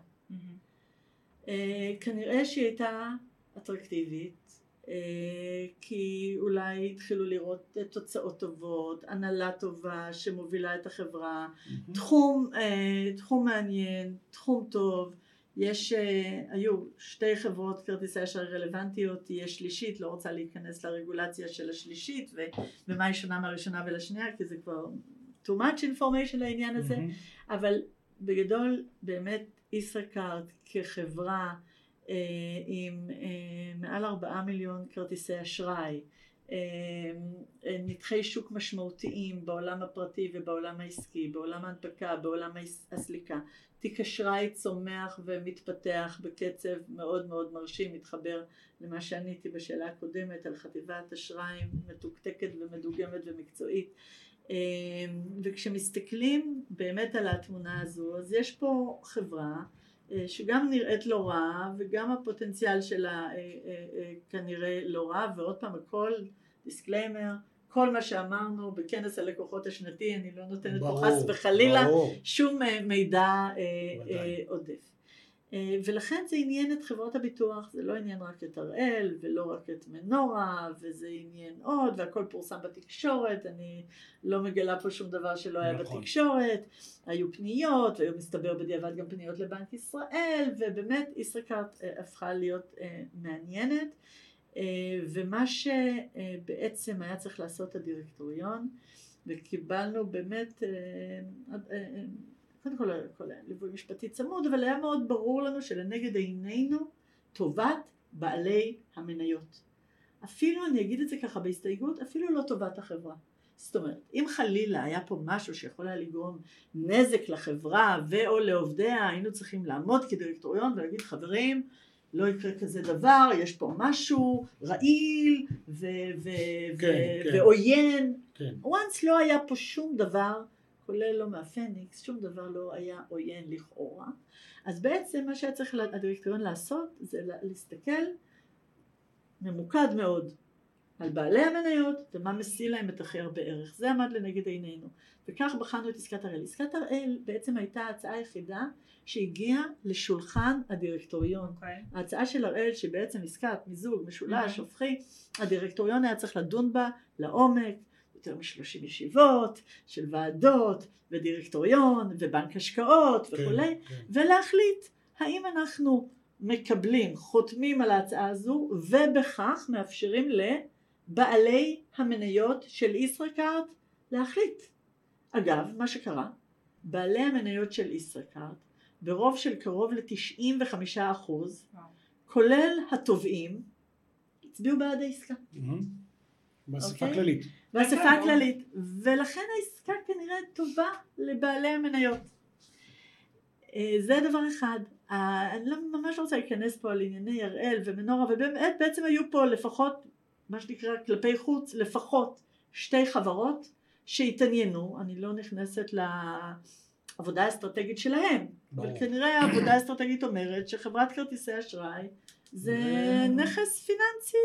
אה, כנראה שהיא הייתה אטרקטיבית, אה, כי אולי התחילו לראות תוצאות טובות, הנהלה טובה שמובילה את החברה, תחום, אה, תחום מעניין, תחום טוב, יש, אה, היו שתי חברות כרטיסי אשראי רלוונטיות, תהיה שלישית, לא רוצה להיכנס לרגולציה של השלישית ו, ומה היא שונה מהראשונה ולשנייה, כי זה כבר too much information לעניין הזה, מהמם. אבל בגדול באמת ישראכרט כחברה אה, עם אה, מעל ארבעה מיליון כרטיסי אשראי, נתחי שוק משמעותיים בעולם הפרטי ובעולם העסקי, בעולם ההנפקה, בעולם הסליקה, תיק אשראי צומח ומתפתח בקצב מאוד מאוד מרשים, מתחבר למה שעניתי בשאלה הקודמת על חטיבת אשראי מתוקתקת ומדוגמת ומקצועית. וכשמסתכלים באמת על התמונה הזו אז יש פה חברה שגם נראית לא רע וגם הפוטנציאל שלה כנראה לא רע ועוד פעם הכל disclaimer כל מה שאמרנו בכנס הלקוחות השנתי, אני לא נותנת ברור, פה חס וחלילה ברור. שום אה, מידע אה, אה, עודף. אה, ולכן זה עניין את חברות הביטוח, זה לא עניין רק את הראל ולא רק את מנורה וזה עניין עוד והכל פורסם בתקשורת, אני לא מגלה פה שום דבר שלא היה נכון. בתקשורת, היו פניות והיו מסתבר בדיעבד גם פניות לבנק ישראל ובאמת ישראכרט הפכה להיות מעניינת ומה שבעצם היה צריך לעשות הדירקטוריון וקיבלנו באמת אה, אה, קודם כל, כל ליווי משפטי צמוד אבל היה מאוד ברור לנו שלנגד עינינו טובת בעלי המניות. אפילו אני אגיד את זה ככה בהסתייגות אפילו לא טובת החברה. זאת אומרת אם חלילה היה פה משהו שיכול היה לגרום נזק לחברה ואו לעובדיה היינו צריכים לעמוד כדירקטוריון ולהגיד חברים לא יקרה כזה דבר, יש פה משהו רעיל ו- ו- כן, ו- כן. ועוין. כן. once לא היה פה שום דבר, כולל לא מהפניקס, שום דבר לא היה עוין לכאורה. אז בעצם מה שהיה צריך הדירקטוריון לעשות זה להסתכל ממוקד מאוד על בעלי המניות ומה משיא להם את הכי הרבה ערך. זה עמד לנגד עינינו. וכך בחנו את עסקת הראל. עסקת הראל בעצם הייתה ההצעה היחידה שהגיעה לשולחן הדירקטוריון. Okay. אוקיי. ההצעה של הראל שבעצם עסקת מיזוג משולש הופכי, mm-hmm. הדירקטוריון היה צריך לדון בה לעומק, יותר משלושים ישיבות של ועדות ודירקטוריון ובנק השקעות כן, וכולי, כן, כן. ולהחליט האם אנחנו מקבלים, חותמים על ההצעה הזו ובכך מאפשרים לבעלי המניות של ישראכרט להחליט. אגב, מה שקרה, בעלי המניות של ישראכרט ברוב של קרוב ל-95 אחוז, כולל התובעים, הצביעו בעד העסקה. באספה אוקיי? כללית. באספה הכללית, ולכן העסקה כנראה טובה לבעלי המניות. אה, זה דבר אחד. אני לא, ממש רוצה להיכנס פה על ענייני הראל ומנורה, ובאמת בעצם היו פה לפחות, מה שנקרא כלפי חוץ, לפחות שתי חברות שהתעניינו, אני לא נכנסת לעבודה האסטרטגית שלהם, אבל כנראה העבודה האסטרטגית אומרת שחברת כרטיסי אשראי זה נכס פיננסי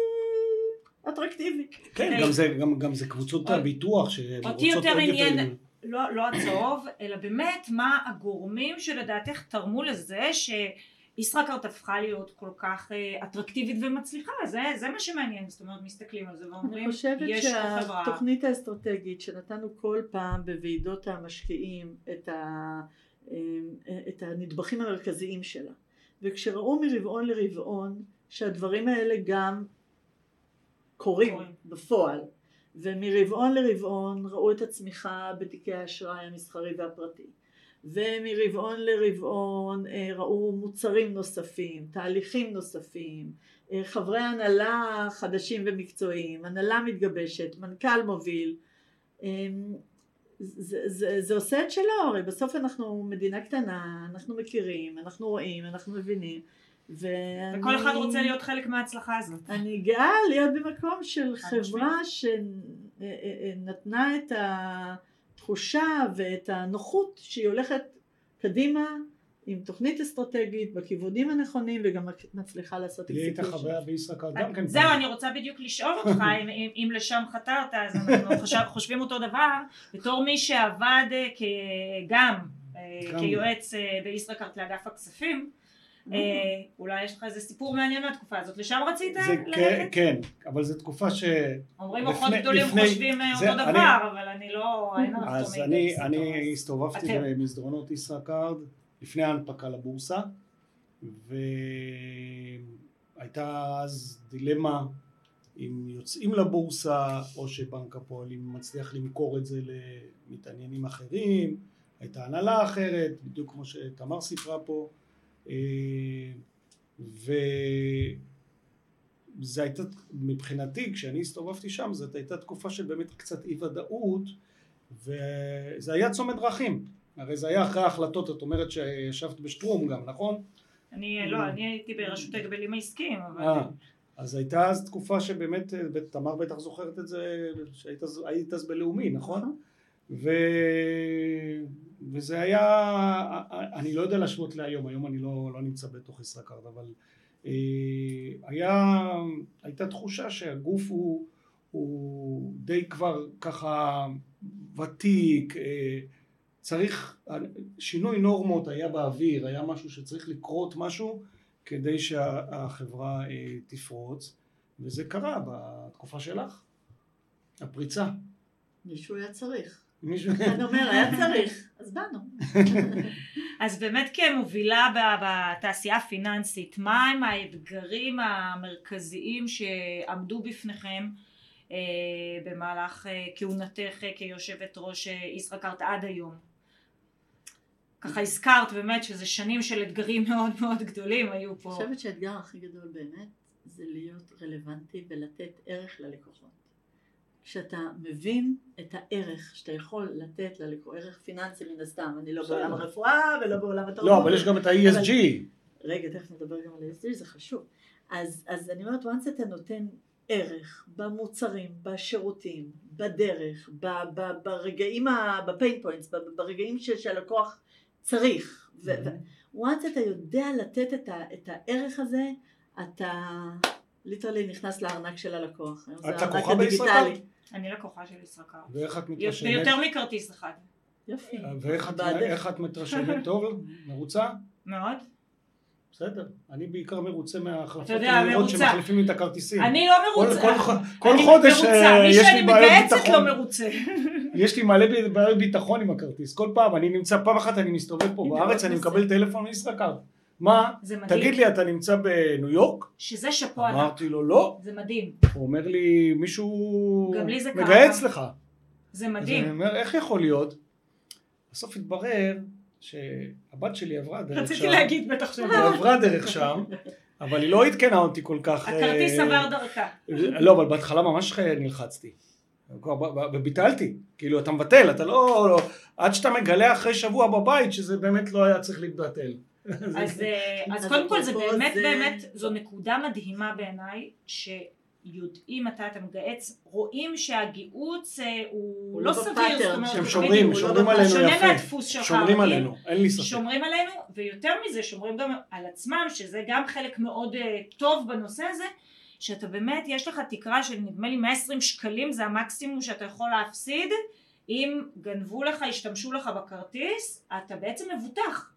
אטרקטיבי. כן, גם זה, גם, גם זה קבוצות הביטוח אותי יותר עניין לא, לא הצהוב, אלא באמת מה הגורמים שלדעתך תרמו לזה ש... ישראכרט הפכה להיות כל כך אה, אטרקטיבית ומצליחה, זה, זה מה שמעניין, זאת אומרת מסתכלים על זה ואומרים יש חברה. אני חושבת שהתוכנית האסטרטגית שנתנו כל פעם בוועידות המשקיעים את, ה, אה, את הנדבכים המרכזיים שלה, וכשראו מרבעון לרבעון שהדברים האלה גם קורים בפועל, ומרבעון לרבעון ראו את הצמיחה בתיקי האשראי המסחרי והפרטי. ומרבעון לרבעון אה, ראו מוצרים נוספים, תהליכים נוספים, אה, חברי הנהלה חדשים ומקצועיים, הנהלה מתגבשת, מנכ"ל מוביל, אמ, זה, זה, זה עושה את שלו, הרי בסוף אנחנו מדינה קטנה, אנחנו מכירים, אנחנו רואים, אנחנו מבינים ואני, וכל אחד רוצה להיות חלק מההצלחה הזאת. אני גאה להיות במקום של חברה שנתנה את ה... התחושה ואת הנוחות שהיא הולכת קדימה עם תוכנית אסטרטגית בכיוונים הנכונים וגם מצליחה לעשות לי הייתה חוויה בישראכרט גם כן. זהו אני רוצה בדיוק לשאול אותך אם לשם חתרת אז אנחנו חושבים אותו דבר בתור מי שעבד אה, גם אה, כיועץ אה, בישראכרט לאגף הכספים אולי יש לך איזה סיפור מעניין מהתקופה הזאת, לשם רצית ללכת? כן, אבל זו תקופה ש... אומרים מוחות גדולים חושבים אה, אותו דבר, אבל אני לא... אז אני הסתובבתי במסדרונות ישראכרט לפני ההנפקה לבורסה, והייתה אז דילמה אם יוצאים לבורסה או שבנק הפועלים מצליח למכור את זה למתעניינים אחרים, הייתה הנהלה אחרת, בדיוק כמו שתמר סיפרה פה. זה הייתה, מבחינתי, כשאני הסתובבתי שם, זאת הייתה תקופה של באמת קצת אי ודאות, וזה היה צומת דרכים. הרי זה היה אחרי ההחלטות, את אומרת שישבת בשטרום גם, נכון? אני, לא, אני הייתי ברשות ההגבלים העסקיים, אבל... אה, אז הייתה אז תקופה שבאמת, תמר בטח זוכרת את זה, שהיית אז בלאומי, נכון? ו... וזה היה, אני לא יודע להשוות להיום, היום אני לא, לא נמצא בתוך ישראכרט, אבל אה, היה, הייתה תחושה שהגוף הוא, הוא די כבר ככה ותיק, אה, צריך, שינוי נורמות היה באוויר, היה משהו שצריך לקרות משהו כדי שהחברה אה, תפרוץ, וזה קרה בתקופה שלך, הפריצה. מישהו היה צריך. מישהו... אני אומר, היה צריך, אז באנו. אז באמת כמובילה בתעשייה הפיננסית, מה הם האתגרים המרכזיים שעמדו בפניכם אה, במהלך אה, כהונתך כיושבת ראש ישראכרט עד היום? ככה הזכרת באמת שזה שנים של אתגרים מאוד מאוד גדולים היו פה. אני חושבת שהאתגר הכי גדול באמת זה להיות רלוונטי ולתת ערך ללקוחות. כשאתה מבין את הערך שאתה יכול לתת ללקוח, ערך פיננסי מן הסתם, אני לא בעולם הרפואה ולא בעולם התרבות. לא, אבל יש גם את ה-ESG. רגע, תכף נדבר גם על ה-ESG, זה חשוב. אז, אז אני אומרת, once אתה נותן ערך במוצרים, בשירותים, בדרך, ב, ב, ברגעים, ב-pain points, ברגעים שהלקוח צריך, וואנס אתה יודע לתת את, ה, את הערך הזה, אתה ליטרלי נכנס לארנק של הלקוח. את לקוחה בישראכרט? אני לקוחה של ישראכרט. ואיך את מתרשמת? ויותר מכרטיס אחד. יופי. ואיך את מתרשמת? טוב? מרוצה? מאוד. בסדר, אני בעיקר מרוצה מההחלפות המהירות שמחליפים לי את הכרטיסים. אני לא מרוצה. כל חודש אה, יש לי בעיות ביטחון. מי שאני מגייצת לא מרוצה. יש לי מלא בעיות ביטחון עם הכרטיס. כל פעם, אני נמצא, פעם אחת אני מסתובב פה בארץ, אני מקבל טלפון מישראכרט. מה? תגיד לי, אתה נמצא בניו יורק? שזה שאפו ענק. אמרתי לו, לא. זה מדהים. הוא אומר לי, מישהו מגייץ לך. זה מדהים. אז אני אומר, איך יכול להיות? בסוף התברר שהבת שלי עברה דרך שם. רציתי להגיד בטח שם. היא עברה דרך שם, אבל היא לא עדכנה אותי כל כך. הכרטיס עבר דרכה. לא, אבל בהתחלה ממש נלחצתי. וביטלתי, כאילו אתה מבטל, אתה לא, לא, עד שאתה מגלה אחרי שבוע בבית שזה באמת לא היה צריך להתבטל. אז, אז קודם כל זה באמת באמת, זו נקודה מדהימה בעיניי, יודעים מתי אתה מגהץ, רואים שהגיהוץ הוא לא סביר, זאת אומרת, שהם שומרים, שומרים עלינו יפה, שונה מהדפוס שלך, שומרים עלינו, אין לי ספק, שומרים עלינו, ויותר מזה שומרים גם על עצמם, שזה גם חלק מאוד טוב בנושא הזה, שאתה באמת, יש לך תקרה של נדמה לי 120 שקלים, זה המקסימום שאתה יכול להפסיד, אם גנבו לך, השתמשו לך בכרטיס, אתה בעצם מבוטח.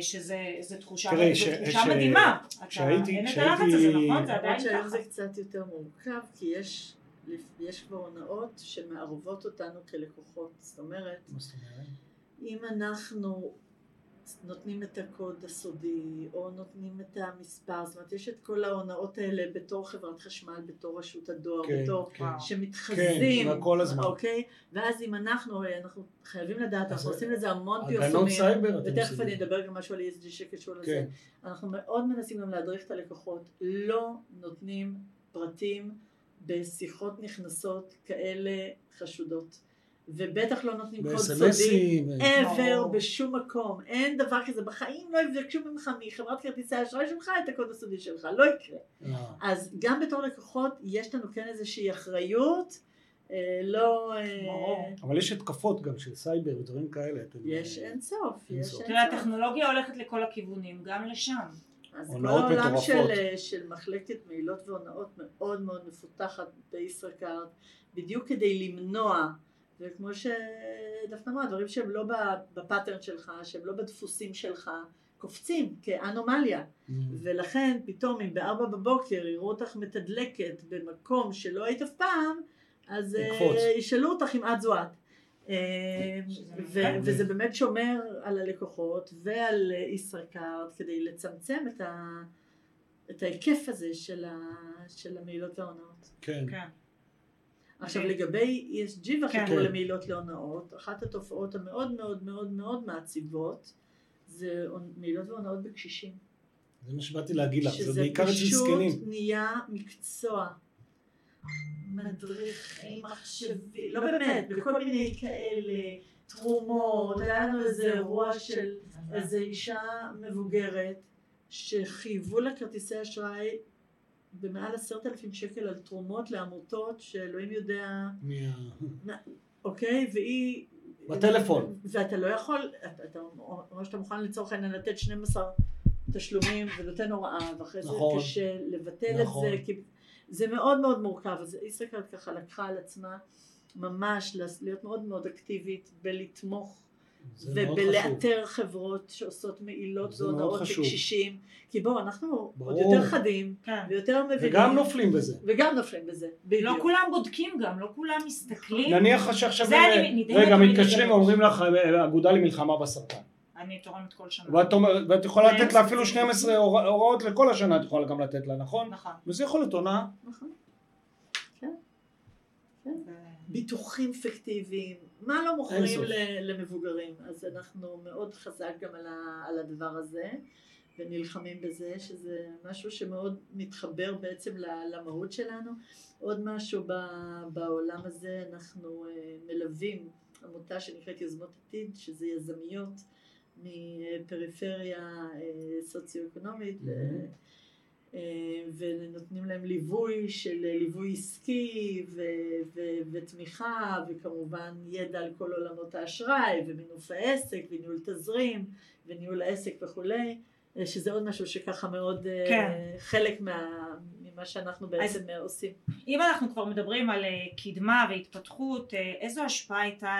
שזה תחושה, תראי, ש, תחושה ש, מדהימה. כשהייתי, אין את הלחץ הזה, נכון? זה עדיין ככה. זה קצת יותר מורכב, כי יש, יש כבר הונאות שמערבות אותנו כלקוחות. זאת אומרת, אם אנחנו נותנים את הקוד הסודי, או נותנים את המספר, זאת אומרת, יש את כל ההונאות האלה בתור חברת חשמל, בתור רשות הדואר, כן, בתור כן. שמתחזים, כן, כל הזמן. אוקיי? ואז אם אנחנו, אנחנו חייבים לדעת, אנחנו עושים לזה המון פרסומים, ותכף. אני אדבר גם משהו על ESG שקשור לזה, כן. אנחנו מאוד מנסים גם להדריך את הלקוחות, לא נותנים פרטים בשיחות נכנסות כאלה חשודות. ובטח לא נותנים קוד סודי, ever, בשום מקום, אין דבר כזה, בחיים לא יבקשו ממך מחברת כרטיסי האשראי שלך את הקוד הסודי שלך, לא יקרה. אז גם בתור לקוחות יש לנו כן איזושהי אחריות, לא... אבל יש התקפות גם של סייבר ודברים כאלה. יש אין סוף, יש אין סוף. תראה, הטכנולוגיה הולכת לכל הכיוונים, גם לשם. אז כל העולם של, של מחלקת מעילות והונאות מאוד מאוד מפותחת בישראכרט, בדיוק כדי למנוע וכמו שדפנה אמרה, דברים שהם לא בפאטרן שלך, שהם לא בדפוסים שלך, קופצים כאנומליה. Mm-hmm. ולכן פתאום אם בארבע בבוקר יראו אותך מתדלקת במקום שלא היית אף פעם, אז ישאלו אותך אם את זו את. וזה באמת שומר על הלקוחות ועל ישראכרט כדי לצמצם את, ה, את ההיקף הזה של, ה, של המעילות וההונאות. כן. כן. עכשיו לגבי ESG והחיבור כן. למעילות להונאות, אחת התופעות המאוד מאוד מאוד מאוד מעציבות זה מעילות והונאות בקשישים. זה מה שבאתי להגיד לך, זה שזה בעיקר אצל פשוט זקנים. נהיה מקצוע. מדריכים, מחשבים, לא באמת, בכל מיני כאלה, תרומות, היה לנו איזה אירוע של איזו אישה מבוגרת שחייבו לה כרטיסי אשראי במעל עשרת אלפים שקל על תרומות לעמותות שאלוהים יודע, מה- אוקיי? והיא... בטלפון. ואתה לא יכול, אתה, אומר שאתה מוכן לצורך העניין לתת 12 תשלומים ונותן הוראה ואחרי נכון. זה קשה לבטל נכון. את זה כי זה מאוד מאוד מורכב אז ישראכרט ככה לקחה על עצמה ממש להיות מאוד מאוד אקטיבית בלתמוך חשוב. ובלאתר חברות שעושות מעילות והונאות. לקשישים כי בואו אנחנו עוד ברור. יותר חדים כן. ויותר מבינים וגם נופלים בזה. וגם נופלים בזה לא בדיוק כולם בודקים גם, לא כולם מסתכלים. נניח שעכשיו, זה הם- אני נדהמת רגע, מתקשרים. ואומרים לך, אה, אגודה למלחמה בסרטן. אני תורמת כל שנה. ואת אומרת- ואת יכולה לתת לה אפילו ספציפיים. 12 הורא- הוראות לכל השנה, את יכולה גם לתת לה, נכון? נכון. וזה יכול להיות הונאה. נכון. כן. כן. ביטוחים פיקטיביים, מה לא מוכרים למבוגרים, אז אנחנו מאוד חזק גם על, ה, על הדבר הזה ונלחמים בזה, שזה משהו שמאוד מתחבר בעצם למהות שלנו. עוד משהו ב- בעולם הזה, אנחנו אה, מלווים עמותה שנקראת יוזמות עתיד, שזה יזמיות מפריפריה אה, סוציו-אקונומית. אה, ונותנים להם ליווי של אה, ליווי עסקי ו- ו- ותמיכה וכמובן ידע על כל עולמות האשראי ומינוף העסק וניהול תזרים וניהול העסק וכולי אה, שזה עוד משהו שככה מאוד אה, כן. חלק מה, ממה שאנחנו בעצם אה, עושים. אם אנחנו כבר מדברים על אה, קדמה והתפתחות, אה, איזו השפעה הייתה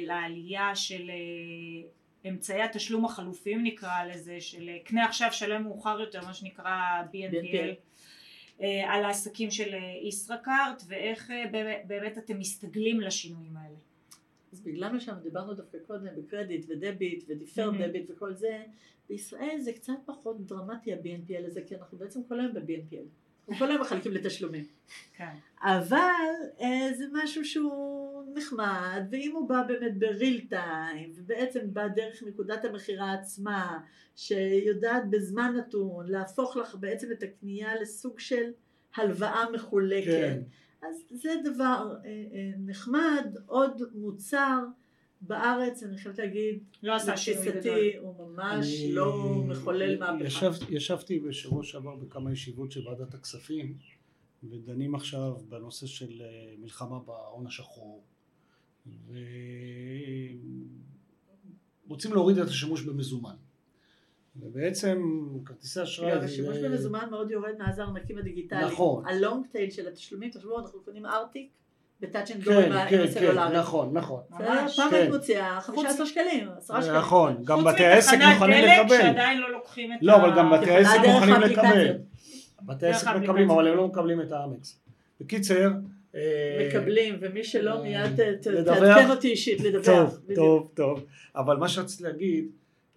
לעלייה של אה, אמצעי התשלום החלופיים נקרא לזה, של אה, קנה עכשיו שלם מאוחר יותר, מה שנקרא BNPL. אה, על העסקים של אה, ישראכרט, ואיך באמת- אתם מסתגלים לשינויים האלה. אז בגלל מה שאנחנו דיברנו דווקא קודם בקרדיט ודביט ודיפר. דביט וכל זה, בישראל זה קצת פחות דרמטי ה-BNPL הזה, כי אנחנו בעצם כל היום ב-BNPL. אנחנו כל היום מחלקים לתשלומים. כן. אבל אה, זה משהו שהוא נחמד, ואם הוא בא באמת בריל טיים, ובעצם בא דרך נקודת המכירה עצמה, שיודעת בזמן נתון להפוך לך בעצם את הקנייה לסוג של הלוואה מחולקת, כן. אז זה דבר אה, אה, נחמד, עוד מוצר בארץ, אני חייבת להגיד, לא עשה שינוי גדול. לתפיסתי הוא ממש אני- לא מחולל מהפכה. ישב, ישבתי בשבוע שעבר בכמה ישיבות של ועדת הכספים ודנים עכשיו בנושא של אה, מלחמה בהון השחור ורוצים להוריד את השימוש במזומן ובעצם כרטיסי אשראי אגב, זה- השימוש במזומן מאוד יורד מאז הארנקים הדיגיטליים. נכון. ה long tail של התשלומים, תחשבו, אנחנו קונים ארטיק ב touch and go כן, עם כן, הסלולרי. כן, נכון, נכון ממש. פעם. היית מוציאה חוץ- 15 שקלים, 10 שקלים. נכון, גם חוץ בתי העסק מתחנת מוכנים דלק לקבל שעדיין לא לוקחים את לא, ה... אבל גם בתי העסק מוכנים. לקבל בתי העסק מקבלים. אבל הם לא מקבלים את האמקס בקיצר אה, מקבלים, ומי שלא אה, מיד ת- ת- לדווח? תעדכן אותי אישית, לדווח. טוב. טוב, טוב. אבל מה שרציתי להגיד,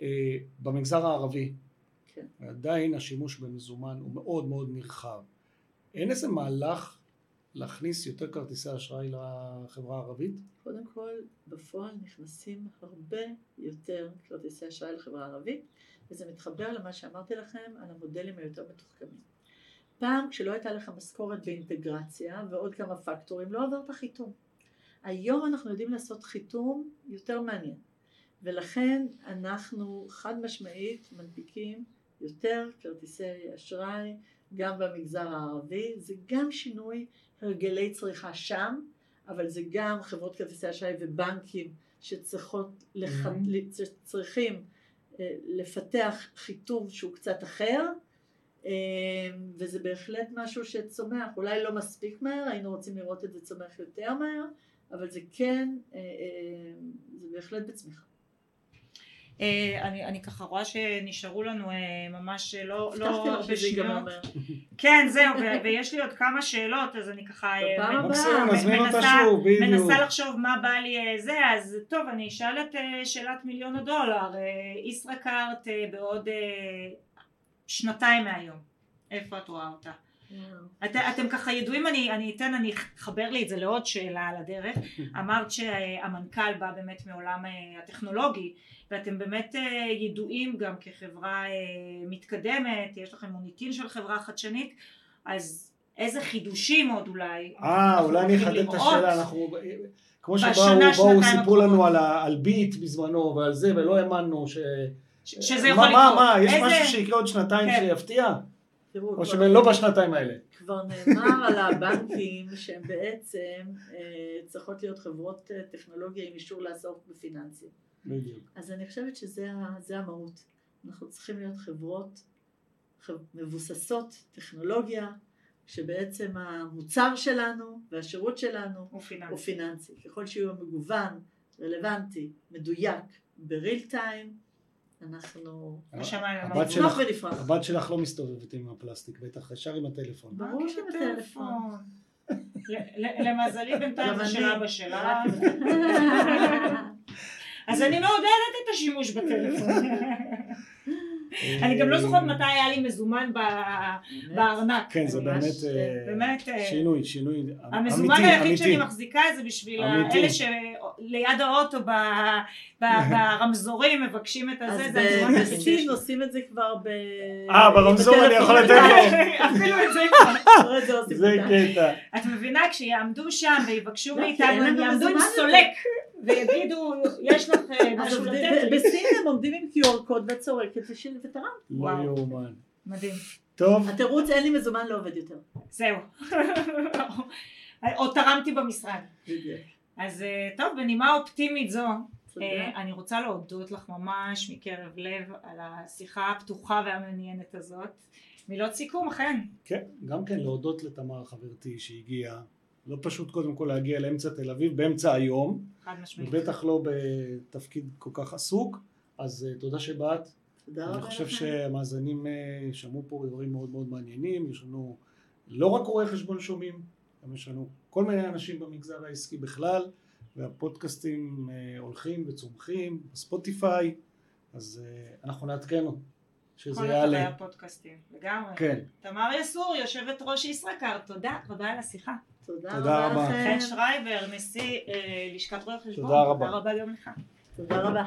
אה, במגזר הערבי. עדיין השימוש במזומן הוא מאוד מאוד נרחב. אין איזה מהלך להכניס יותר כרטיסי אשראי לחברה הערבית? קודם כל, בפועל נכנסים הרבה יותר כרטיסי אשראי לחברה הערבית, וזה מתחבר למה שאמרתי לכם על המודלים היותר מתוחכמים. פעם כשלא הייתה לך משכורת באינטגרציה ועוד כמה פקטורים, לא עברת חיתום. היום אנחנו יודעים לעשות חיתום יותר מעניין, ולכן אנחנו חד משמעית מנפיקים יותר כרטיסי אשראי גם במגזר הערבי, זה גם שינוי הרגלי צריכה שם, אבל זה גם חברות כרטיסי אשראי ובנקים שצריכות, לח... Mhm. צריכים אה, לפתח חיתום שהוא קצת אחר, אה, וזה בהחלט משהו שצומח, אולי לא מספיק מהר, היינו רוצים לראות את זה צומח יותר מהר, אבל זה כן, אה, זה בהחלט בצמיחה. אה, אני, אני ככה רואה שנשארו לנו אה, ממש אה, לא, לא הרבה שניות. כן זהו ו- ויש לי עוד כמה שאלות אז אני ככה מנסה-. מנסה לחשוב מה בא לי זה אז טוב אני אשאל את שאלת מיליון הדולר ישראכרט בעוד שנתיים מהיום איפה את רואה אותה? את, אתם ככה ידועים, אני, אני אתן, אני אחבר לי את זה לעוד שאלה על הדרך. אמרת שהמנכ"ל בא באמת מעולם אה, הטכנולוגי, ואתם באמת אה, ידועים גם כחברה אה, מתקדמת, יש לכם מוניטין של חברה חדשנית, אז איזה חידושים עוד אולי? אה, אולי אני אחדד את השאלה, אנחנו... כמו שבאו סיפרו לנו. על, על ביט בזמנו ועל זה ולא האמנו ש... ש- שזה יכול מה, מה, לקרות. מה, יש איזה- משהו שיקרה עוד שנתיים כן. שיפתיע? תראו, או כבר- שלא בשנתיים האלה? כבר נאמר על הבנקים שהם בעצם אה, צריכות להיות חברות אה, טכנולוגיה עם אישור לעסוק בפיננסים. בדיוק. אז אני חושבת שזה המהות. אנחנו צריכים להיות חברות מבוססות טכנולוגיה, שבעצם המוצר שלנו והשירות שלנו הוא פיננסי. הוא פיננסי. ככל שהוא מגוון, רלוונטי, מדויק, בריל טיים, אנחנו הם הבת שלך- ונפרח. הבת שלך לא מסתובבת עם הפלסטיק, בטח ישר עם הטלפון. ברור שעם עם הטלפון. למזלי בינתיים זה של אני. אבא שלה. אז אני מעודדת את השימוש בטלפון. אני גם לא זוכרת מתי היה לי מזומן ב- בארנק. כן, זה באמת אה, באמת, אה, שינוי, שינוי המזומן אמיתי, היחיד אמיתי. שאני מחזיקה זה בשביל אמיתי. אלה שליד האוטו ב- ב- ברמזורים מבקשים את הזה, זה המזומן היחיד שיש בסין לי. עושים את זה כבר ב... אה, ברמזור אני יכול לתת לו. אפילו את זה כבר. זה. קטע. את מבינה כשיעמדו שם ויבקשו לא, מאיתנו הם יעמדו עם סולק ויגידו יש לך אה, אז משהו לתת לי. בסין הם עומדים עם QR קוד ואת צורקת ותרם. לא וואו. יאומן. מדהים. טוב, התירוץ אין לי מזומן לא עובד יותר. זהו. או תרמתי במשרד. בדיוק. אז אה, טוב בנימה אופטימית זו. אה, אני רוצה להודות לך ממש מקרב לב על השיחה הפתוחה והמעניינת הזאת. מילות סיכום אכן. כן, גם כן להודות לתמר חברתי שהגיעה. לא פשוט קודם כל להגיע לאמצע תל אביב באמצע היום, חד משמעית. ובטח לא בתפקיד כל כך עסוק, אז אה, תודה שבאת. תודה רבה אני חושב לכם. שהמאזינים אה, שמעו פה דברים מאוד מאוד מעניינים, יש לנו לא רק רואי חשבון שומעים, גם יש לנו כל מיני אנשים במגזר העסקי בכלל, והפודקאסטים אה, הולכים וצומחים, ספוטיפיי, אז אנחנו נעדכן שזה כל אתרי יעלה. הפודקאסטים. לגמרי. כן, תמר יסור יושבת ראש ישראכרט תודה רבה על השיחה. תודה תודה רבה רבה. לכם. חן שרייבר נשיא אה, לשכת רואי החשבון. תודה רבה. תודה רבה גם לך. תודה רבה.